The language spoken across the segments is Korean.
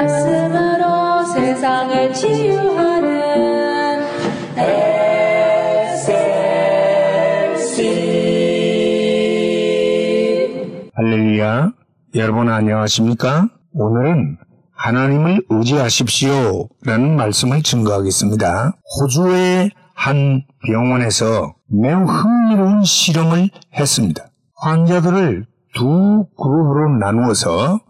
말씀으로 세상을 치유하는 SLC 할렐루야. 여러분 안녕하십니까? 오늘은 하나님을 의지하십시오 라는 말씀을 증거하겠습니다. 호주의 한 병원에서 매우 흥미로운 실험을 했습니다. 환자들을 두 그룹으로 나누어서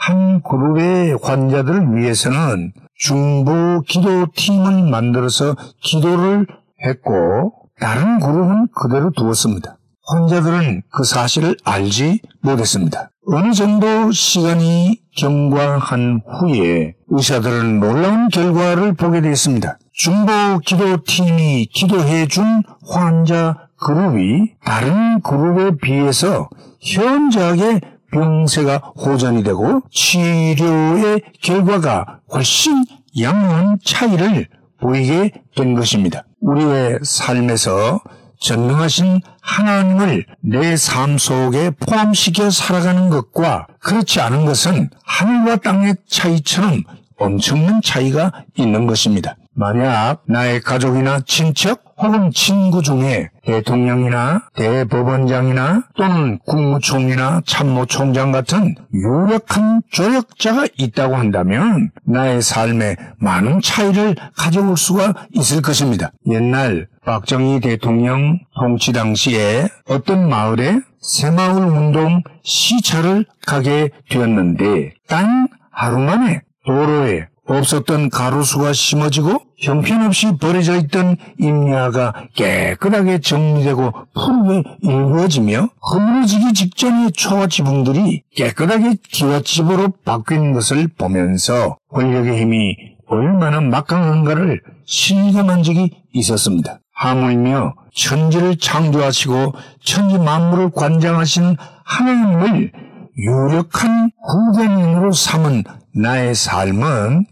한 그룹의 환자들을 위해서는 중보 기도팀을 만들어서 기도를 했고 다른 그룹은 그대로 두었습니다. 환자들은 그 사실을 알지 못했습니다. 어느 정도 시간이 경과한 후에 의사들은 놀라운 결과를 보게 됐습니다. 중보 기도팀이 기도해 준 환자 그룹이 다른 그룹에 비해서 현저하게 병세가 호전이 되고 치료의 결과가 훨씬 양호한 차이를 보이게 된 것입니다. 우리의 삶에서 전능하신 하나님을 내 삶 속에 포함시켜 살아가는 것과 그렇지 않은 것은 하늘과 땅의 차이처럼 엄청난 차이가 있는 것입니다. 만약 나의 가족이나 친척 혹은 친구 중에 대통령이나 대법원장이나 또는 국무총리나 참모총장 같은 유력한 조력자가 있다고 한다면 나의 삶에 많은 차이를 가져올 수가 있을 것입니다. 옛날 박정희 대통령 통치 당시에 어떤 마을에 새마을 운동 시차를 가게 되었는데 단 하루 만에 도로에 없었던 가로수가 심어지고 형편없이 버려져 있던 임야가 깨끗하게 정리되고 푸르게 일구어지며 허물어지기 직전의 초와 지붕들이 깨끗하게 기와집으로 바뀐 것을 보면서 권력의 힘이 얼마나 막강한가를 실감한 적이 있었습니다. 하물며 천지를 창조하시고 천지 만물을 관장하신 하나님을 유력한 후견인으로 삼은 나의 삶은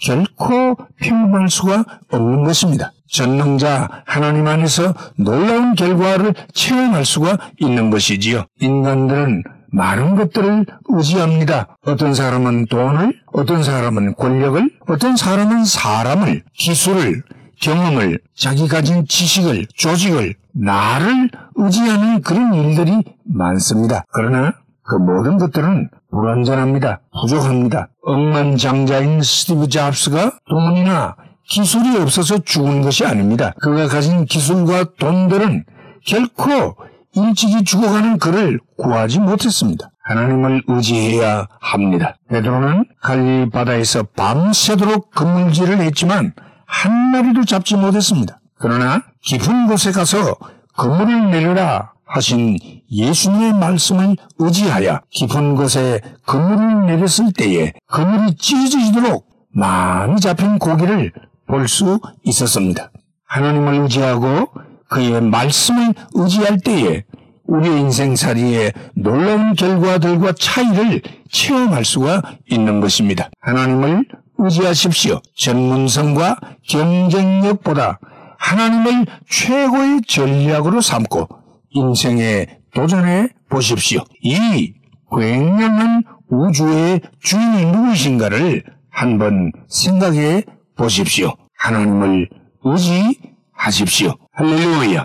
결코 평범할 수가 없는 것입니다. 전능자 하나님 안에서 놀라운 결과를 체험할 수가 있는 것이지요. 인간들은 많은 것들을 의지합니다. 어떤 사람은 돈을, 어떤 사람은 권력을, 어떤 사람은 사람을, 기술을, 경험을, 자기 가진 지식을, 조직을, 나를 의지하는 그런 일들이 많습니다. 그러나 그 모든 것들은 불완전합니다. 부족합니다. 억만장자인 스티브 잡스가 돈이나 기술이 없어서 죽은 것이 아닙니다. 그가 가진 기술과 돈들은 결코 일찍이 죽어가는 그를 구하지 못했습니다. 하나님을 의지해야 합니다. 베드로는 갈리 바다에서 밤새도록 그물질을 했지만 한 마리도 잡지 못했습니다. 그러나 깊은 곳에 가서 그물을 내려라 하신 예수님의 말씀을 의지하여 깊은 곳에 그물을 내렸을 때에 그물이 찢어지도록 많이 잡힌 고기를 볼 수 있었습니다. 하나님을 의지하고 그의 말씀을 의지할 때에 우리의 인생살이의 놀라운 결과들과 차이를 체험할 수가 있는 것입니다. 하나님을 의지하십시오. 전문성과 경쟁력보다 하나님을 최고의 전략으로 삼고 인생에 도전해 보십시오. 이 굉장한 우주의 주인이 누구신가를 한번 생각해 보십시오. 하나님을 의지하십시오. 할렐루야.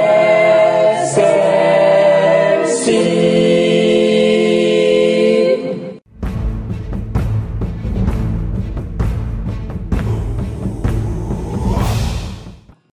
sim